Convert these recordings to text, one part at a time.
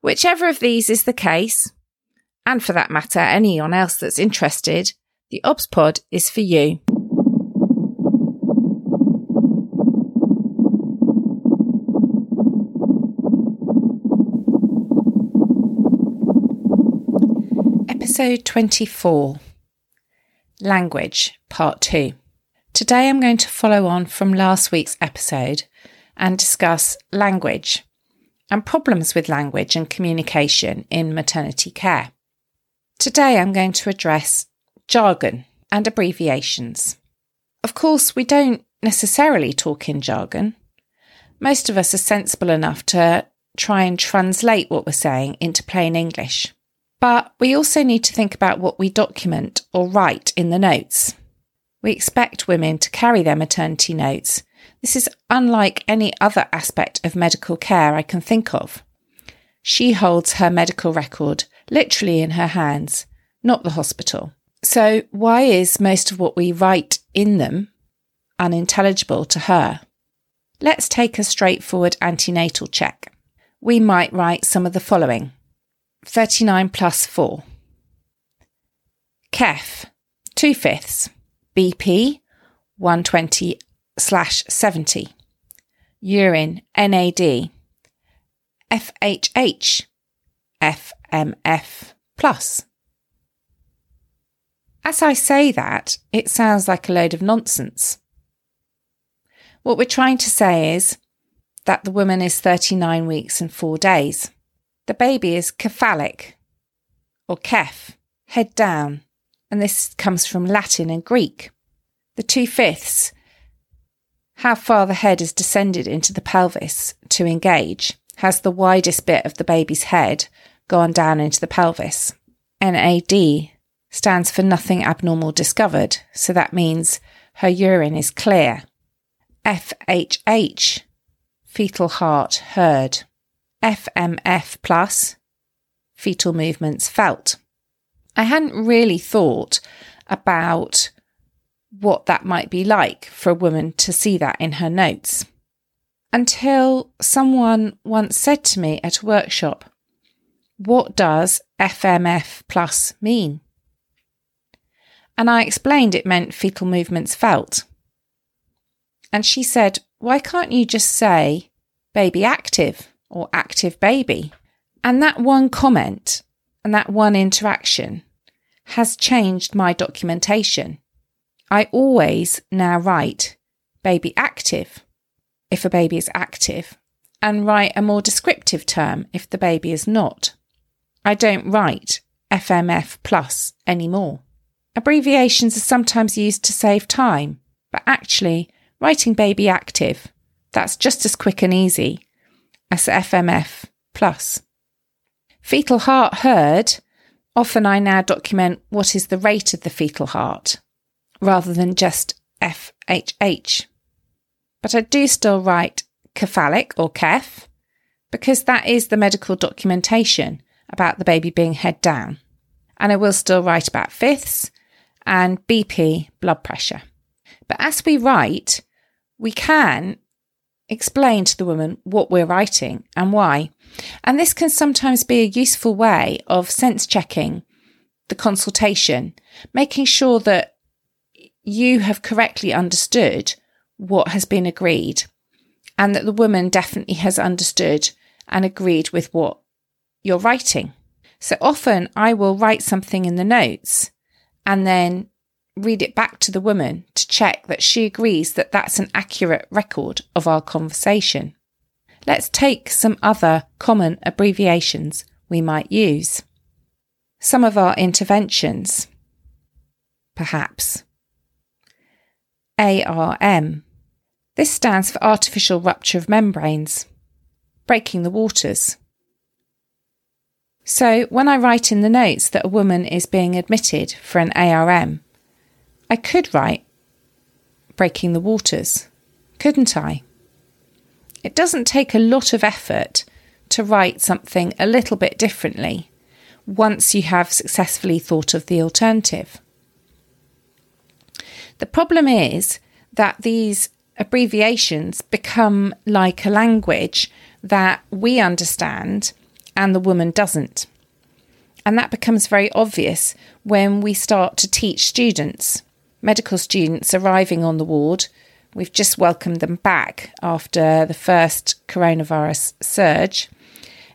Whichever of these is the case, and for that matter, anyone else that's interested, the OBS pod is for you. Episode 24 Language, Part 2. Today I'm going to follow on from last week's episode and discuss language and problems with language and communication in maternity care. Today I'm going to address jargon and abbreviations. Of course, we don't necessarily talk in jargon. Most of us are sensible enough to try and translate what we're saying into plain English. But we also need to think about what we document or write in the notes. We expect women to carry their maternity notes this is unlike any other aspect of medical care I can think of. She holds her medical record literally in her hands, not the hospital. So, why is most of what we write in them unintelligible to her? Let's take a straightforward antenatal check. We might write some of the following 39 plus 4. KEF, 2 fifths. BP, 120 slash 70. Urine, NAD. FHH, FMF plus. As I say that, it sounds like a load of nonsense. What we're trying to say is that the woman is 39 weeks and 4 days. The baby is cephalic or keph, head down, and this comes from Latin and Greek. The two fifths how far the head is descended into the pelvis to engage. Has the widest bit of the baby's head gone down into the pelvis? NAD stands for nothing abnormal discovered, so that means her urine is clear. FHH, fetal heart heard. FMF plus, fetal movements felt. I hadn't really thought about what that might be like for a woman to see that in her notes. Until someone once said to me at a workshop, What does FMF plus mean? And I explained it meant fetal movements felt. And she said, Why can't you just say baby active or active baby? And that one comment and that one interaction has changed my documentation. I always now write baby active if a baby is active and write a more descriptive term if the baby is not. I don't write FMF plus anymore. Abbreviations are sometimes used to save time, but actually, writing baby active, that's just as quick and easy as FMF plus. Fetal heart heard, often I now document what is the rate of the fetal heart rather than just FHH. But I do still write cephalic or keph because that is the medical documentation about the baby being head down. And I will still write about fifths and BP blood pressure. But as we write, we can explain to the woman what we're writing and why. And this can sometimes be a useful way of sense checking the consultation, making sure that you have correctly understood what has been agreed and that the woman definitely has understood and agreed with what you're writing. So often I will write something in the notes and then read it back to the woman to check that she agrees that that's an accurate record of our conversation. Let's take some other common abbreviations we might use. Some of our interventions, perhaps. ARM. This stands for artificial rupture of membranes, breaking the waters. So when I write in the notes that a woman is being admitted for an ARM, I could write breaking the waters, couldn't I? It doesn't take a lot of effort to write something a little bit differently once you have successfully thought of the alternative. The problem is that these abbreviations become like a language that we understand and the woman doesn't. And that becomes very obvious when we start to teach students, medical students arriving on the ward. We've just welcomed them back after the first coronavirus surge.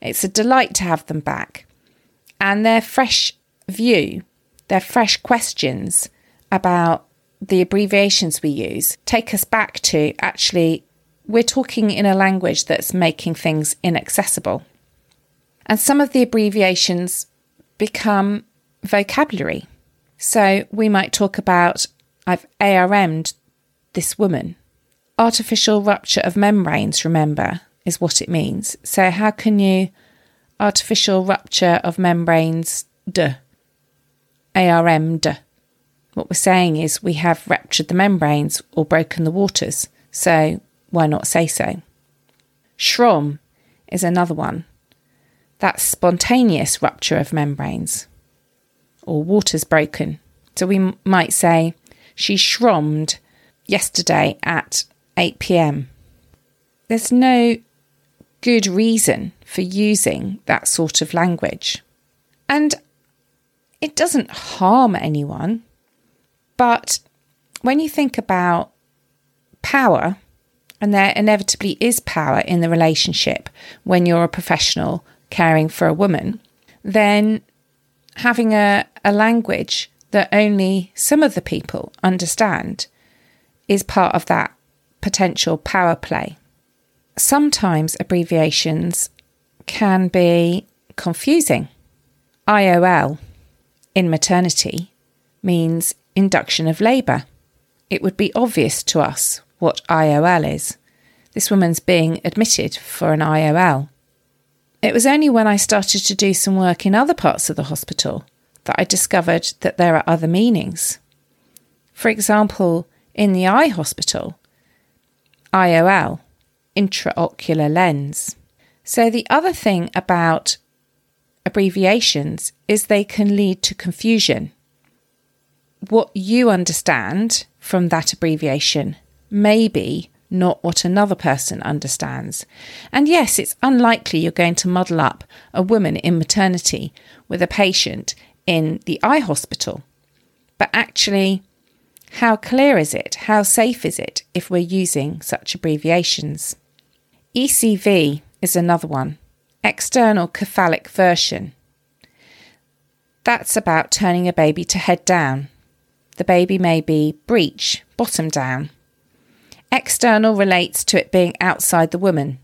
It's a delight to have them back. And their fresh view, their fresh questions about the abbreviations we use take us back to actually, we're talking in a language that's making things inaccessible. And some of the abbreviations become vocabulary. So we might talk about, I've ARM'd this woman. Artificial rupture of membranes, remember, is what it means. So how can you artificial rupture of membranes d ARM'd? What we're saying is we have ruptured the membranes or broken the waters, so why not say so? SROM is another one. That's spontaneous rupture of membranes or waters broken. So we m- might say she SROM'd yesterday at 8 pm. There's no good reason for using that sort of language. And it doesn't harm anyone. But when you think about power, and there inevitably is power in the relationship when you're a professional caring for a woman, then having a, a language that only some of the people understand is part of that potential power play. Sometimes abbreviations can be confusing. IOL in maternity means induction of labour. It would be obvious to us what IOL is. This woman's being admitted for an IOL. It was only when I started to do some work in other parts of the hospital that I discovered that there are other meanings. For example, in the eye hospital, IOL, intraocular lens. So, the other thing about abbreviations is they can lead to confusion what you understand from that abbreviation may be not what another person understands. And yes, it's unlikely you're going to muddle up a woman in maternity with a patient in the eye hospital. But actually, how clear is it? How safe is it if we're using such abbreviations? ECV is another one, external cephalic version. That's about turning a baby to head down the baby may be breech, bottom down. External relates to it being outside the woman.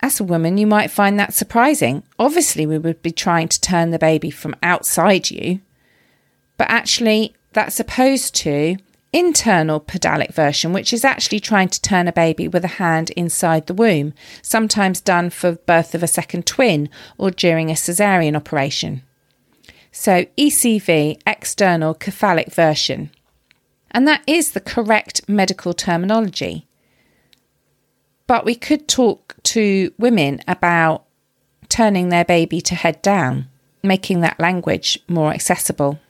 As a woman, you might find that surprising. Obviously, we would be trying to turn the baby from outside you, but actually, that's opposed to internal podalic version, which is actually trying to turn a baby with a hand inside the womb, sometimes done for birth of a second twin or during a caesarean operation. So ECV, external cephalic version. And that is the correct medical terminology. But we could talk to women about turning their baby to head down, making that language more accessible.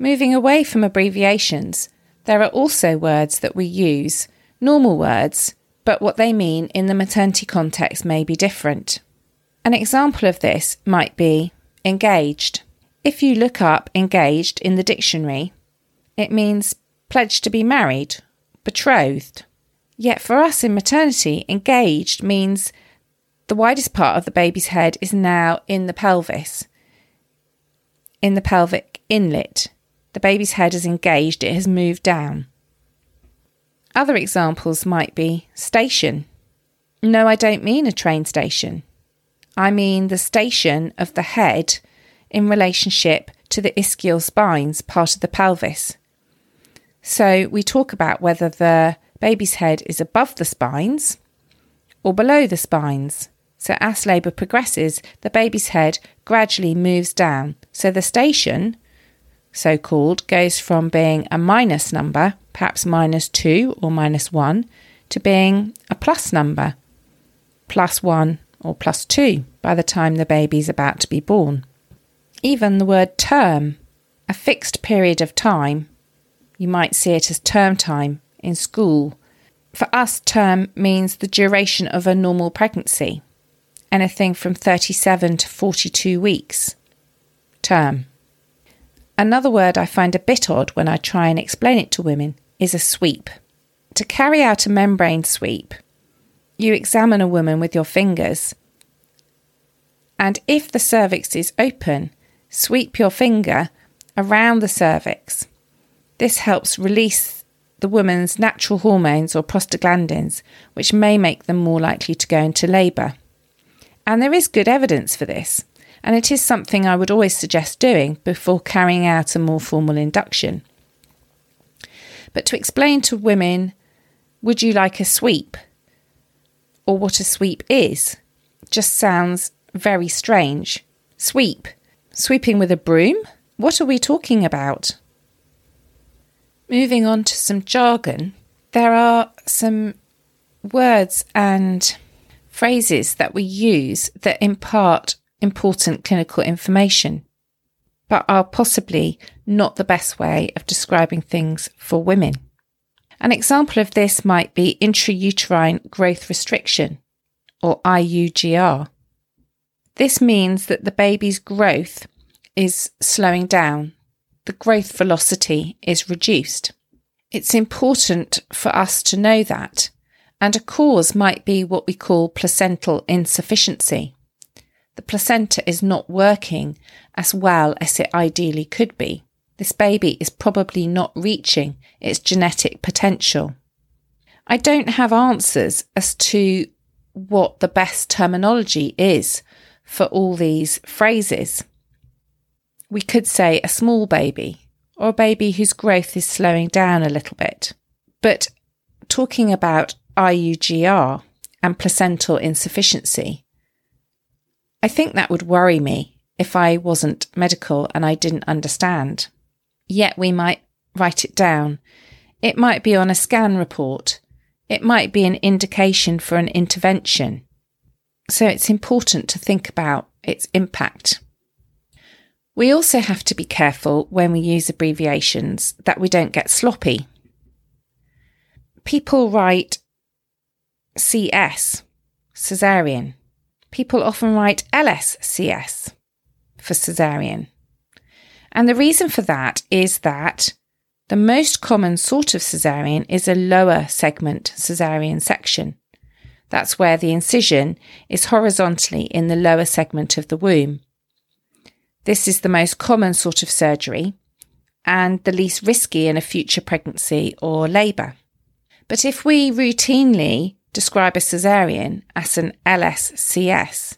Moving away from abbreviations, there are also words that we use, normal words, but what they mean in the maternity context may be different. An example of this might be engaged. If you look up engaged in the dictionary, it means pledged to be married, betrothed. Yet for us in maternity, engaged means the widest part of the baby's head is now in the pelvis, in the pelvic inlet. The baby's head is engaged, it has moved down. Other examples might be station. No, I don't mean a train station. I mean the station of the head in relationship to the ischial spines, part of the pelvis. So we talk about whether the baby's head is above the spines or below the spines. So as labour progresses, the baby's head gradually moves down. So the station, so called, goes from being a minus number, perhaps minus two or minus one, to being a plus number, plus one or plus two, by the time the baby's about to be born. Even the word term, a fixed period of time, you might see it as term time in school. For us, term means the duration of a normal pregnancy, anything from 37 to 42 weeks. Term. Another word I find a bit odd when I try and explain it to women is a sweep. To carry out a membrane sweep, you examine a woman with your fingers, and if the cervix is open, sweep your finger around the cervix. This helps release the woman's natural hormones or prostaglandins, which may make them more likely to go into labour. And there is good evidence for this, and it is something I would always suggest doing before carrying out a more formal induction. But to explain to women, would you like a sweep? Or what a sweep is, just sounds very strange. Sweep. Sweeping with a broom? What are we talking about? Moving on to some jargon, there are some words and phrases that we use that impart important clinical information, but are possibly not the best way of describing things for women. An example of this might be intrauterine growth restriction, or IUGR. This means that the baby's growth is slowing down, the growth velocity is reduced. It's important for us to know that, and a cause might be what we call placental insufficiency. The placenta is not working as well as it ideally could be. This baby is probably not reaching its genetic potential. I don't have answers as to what the best terminology is for all these phrases. We could say a small baby or a baby whose growth is slowing down a little bit. But talking about IUGR and placental insufficiency, I think that would worry me if I wasn't medical and I didn't understand. Yet we might write it down. It might be on a scan report. It might be an indication for an intervention. So it's important to think about its impact. We also have to be careful when we use abbreviations that we don't get sloppy. People write CS, cesarean. People often write LSCS for cesarean. And the reason for that is that the most common sort of cesarean is a lower segment cesarean section. That's where the incision is horizontally in the lower segment of the womb. This is the most common sort of surgery and the least risky in a future pregnancy or labour. But if we routinely describe a caesarean as an LSCS,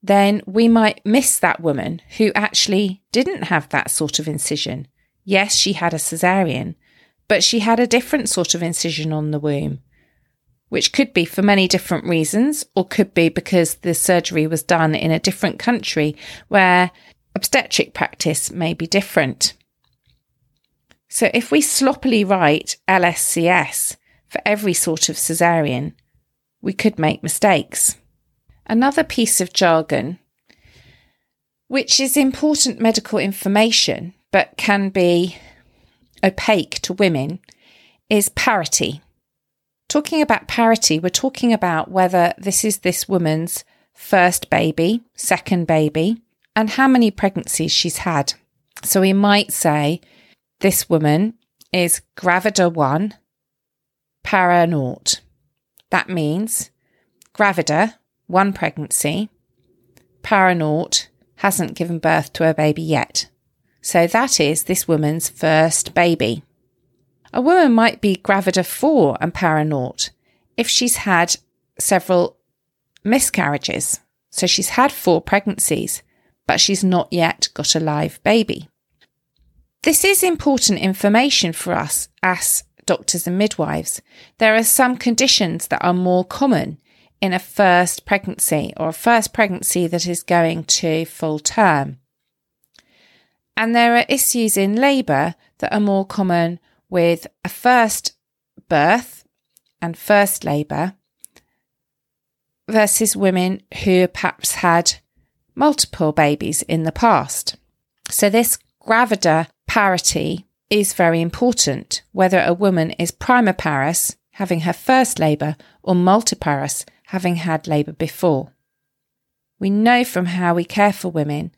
then we might miss that woman who actually didn't have that sort of incision. Yes, she had a caesarean, but she had a different sort of incision on the womb which could be for many different reasons, or could be because the surgery was done in a different country where obstetric practice may be different. So if we sloppily write LSCS for every sort of cesarean, we could make mistakes. Another piece of jargon, which is important medical information but can be opaque to women, is parity. Talking about parity, we're talking about whether this is this woman's first baby, second baby, and how many pregnancies she's had. So we might say this woman is gravida one, para naught. That means gravida, one pregnancy, para naught, hasn't given birth to a baby yet. So that is this woman's first baby. A woman might be gravida 4 and para naught if she's had several miscarriages. So she's had four pregnancies, but she's not yet got a live baby. This is important information for us as doctors and midwives. There are some conditions that are more common in a first pregnancy or a first pregnancy that is going to full term. And there are issues in labour that are more common with a first birth and first labour versus women who perhaps had multiple babies in the past. So, this gravida parity is very important, whether a woman is primiparous, having her first labour, or multiparous, having had labour before. We know from how we care for women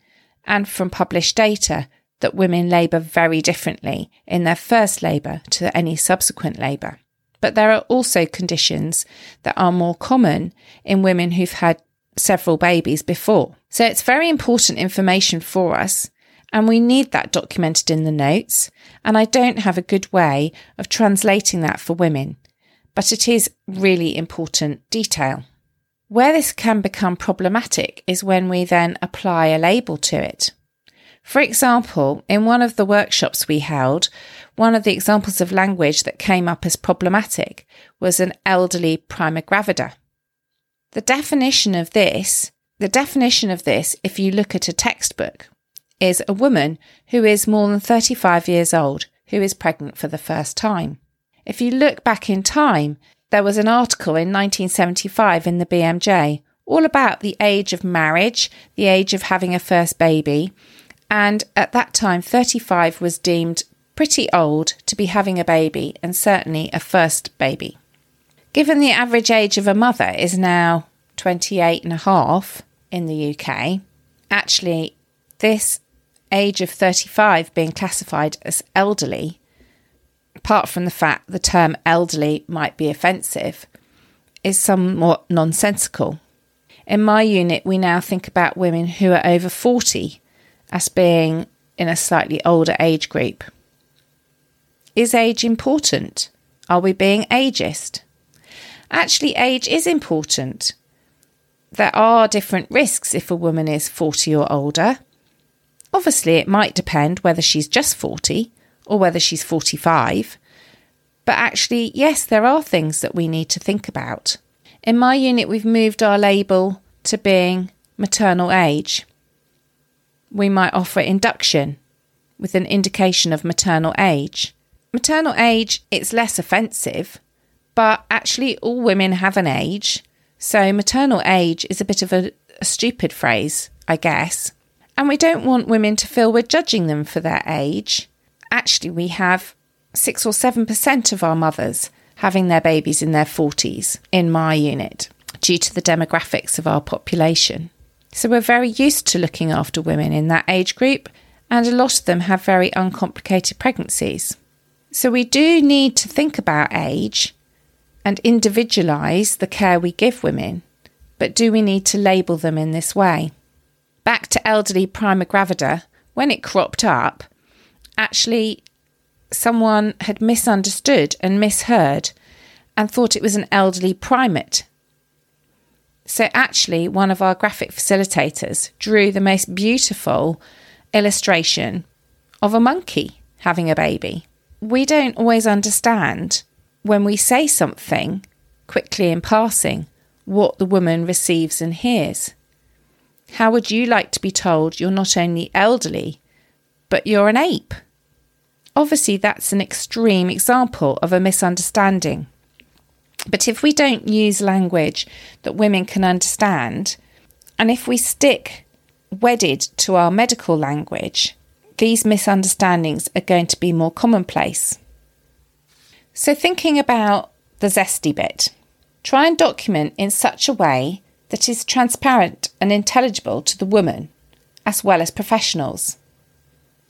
and from published data that women labour very differently in their first labour to any subsequent labour. But there are also conditions that are more common in women who've had several babies before. So it's very important information for us, and we need that documented in the notes. And I don't have a good way of translating that for women, but it is really important detail. Where this can become problematic is when we then apply a label to it. For example, in one of the workshops we held, one of the examples of language that came up as problematic was an elderly prima gravida. The definition of this, the definition of this, if you look at a textbook, is a woman who is more than 35 years old who is pregnant for the first time. If you look back in time, there was an article in 1975 in the BMJ all about the age of marriage, the age of having a first baby, and at that time, 35 was deemed pretty old to be having a baby and certainly a first baby. Given the average age of a mother is now 28 and a half in the UK, actually, this age of 35 being classified as elderly, apart from the fact the term elderly might be offensive, is somewhat nonsensical. In my unit, we now think about women who are over 40 as being in a slightly older age group. Is age important? Are we being ageist? Actually, age is important. There are different risks if a woman is 40 or older. Obviously, it might depend whether she's just 40 or whether she's 45. But actually, yes, there are things that we need to think about. In my unit, we've moved our label to being maternal age we might offer induction with an indication of maternal age. Maternal age, it's less offensive, but actually, all women have an age. So, maternal age is a bit of a, a stupid phrase, I guess. And we don't want women to feel we're judging them for their age. Actually, we have 6 or 7% of our mothers having their babies in their 40s in my unit due to the demographics of our population. So we're very used to looking after women in that age group, and a lot of them have very uncomplicated pregnancies. So we do need to think about age and individualise the care we give women, but do we need to label them in this way? Back to elderly prima gravida, when it cropped up, actually someone had misunderstood and misheard and thought it was an elderly primate so, actually, one of our graphic facilitators drew the most beautiful illustration of a monkey having a baby. We don't always understand when we say something quickly in passing what the woman receives and hears. How would you like to be told you're not only elderly, but you're an ape? Obviously, that's an extreme example of a misunderstanding. But if we don't use language that women can understand, and if we stick wedded to our medical language, these misunderstandings are going to be more commonplace. So, thinking about the zesty bit, try and document in such a way that is transparent and intelligible to the woman as well as professionals.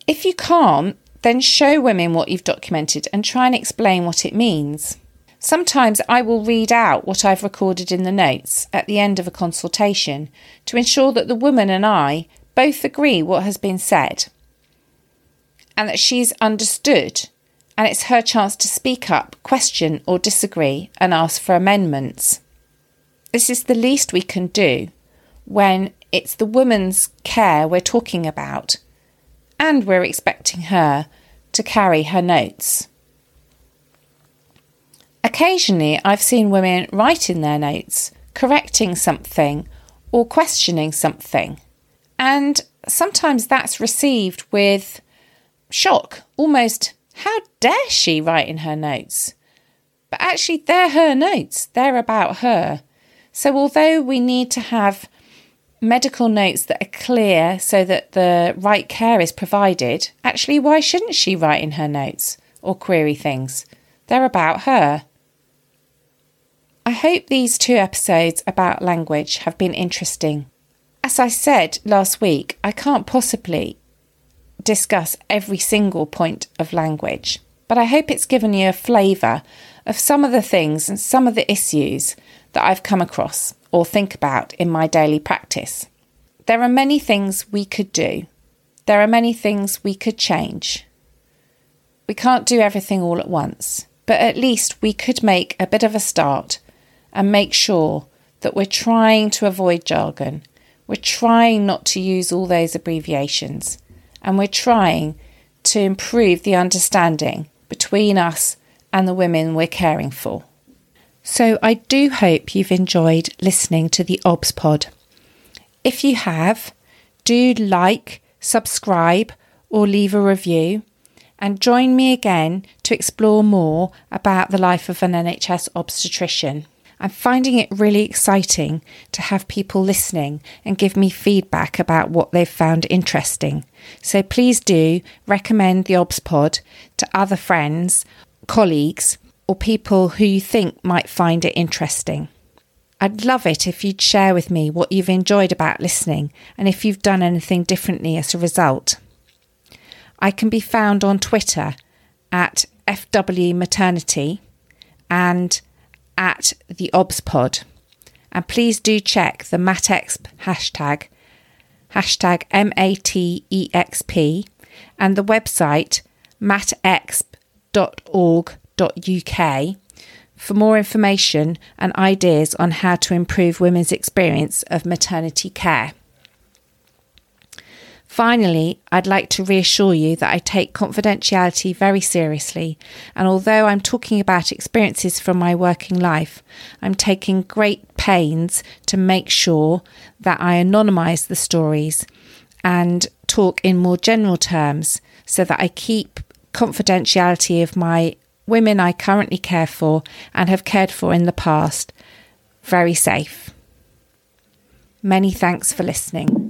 If you can't, then show women what you've documented and try and explain what it means. Sometimes I will read out what I've recorded in the notes at the end of a consultation to ensure that the woman and I both agree what has been said and that she's understood and it's her chance to speak up, question or disagree and ask for amendments. This is the least we can do when it's the woman's care we're talking about and we're expecting her to carry her notes. Occasionally, I've seen women write in their notes correcting something or questioning something. And sometimes that's received with shock, almost, how dare she write in her notes? But actually, they're her notes, they're about her. So, although we need to have medical notes that are clear so that the right care is provided, actually, why shouldn't she write in her notes or query things? They're about her. I hope these two episodes about language have been interesting. As I said last week, I can't possibly discuss every single point of language, but I hope it's given you a flavour of some of the things and some of the issues that I've come across or think about in my daily practice. There are many things we could do. There are many things we could change. We can't do everything all at once, but at least we could make a bit of a start and make sure that we're trying to avoid jargon. We're trying not to use all those abbreviations, and we're trying to improve the understanding between us and the women we're caring for. So I do hope you've enjoyed listening to the OBS pod. If you have, do like, subscribe, or leave a review, and join me again to explore more about the life of an NHS obstetrician. I'm finding it really exciting to have people listening and give me feedback about what they've found interesting. So please do recommend the OBS pod to other friends, colleagues, or people who you think might find it interesting. I'd love it if you'd share with me what you've enjoyed about listening and if you've done anything differently as a result. I can be found on Twitter at FW Maternity and at the OBSPod. And please do check the MatExp hashtag, hashtag M A T E X P, and the website matexp.org.uk for more information and ideas on how to improve women's experience of maternity care. Finally, I'd like to reassure you that I take confidentiality very seriously, and although I'm talking about experiences from my working life, I'm taking great pains to make sure that I anonymise the stories and talk in more general terms so that I keep confidentiality of my women I currently care for and have cared for in the past very safe. Many thanks for listening.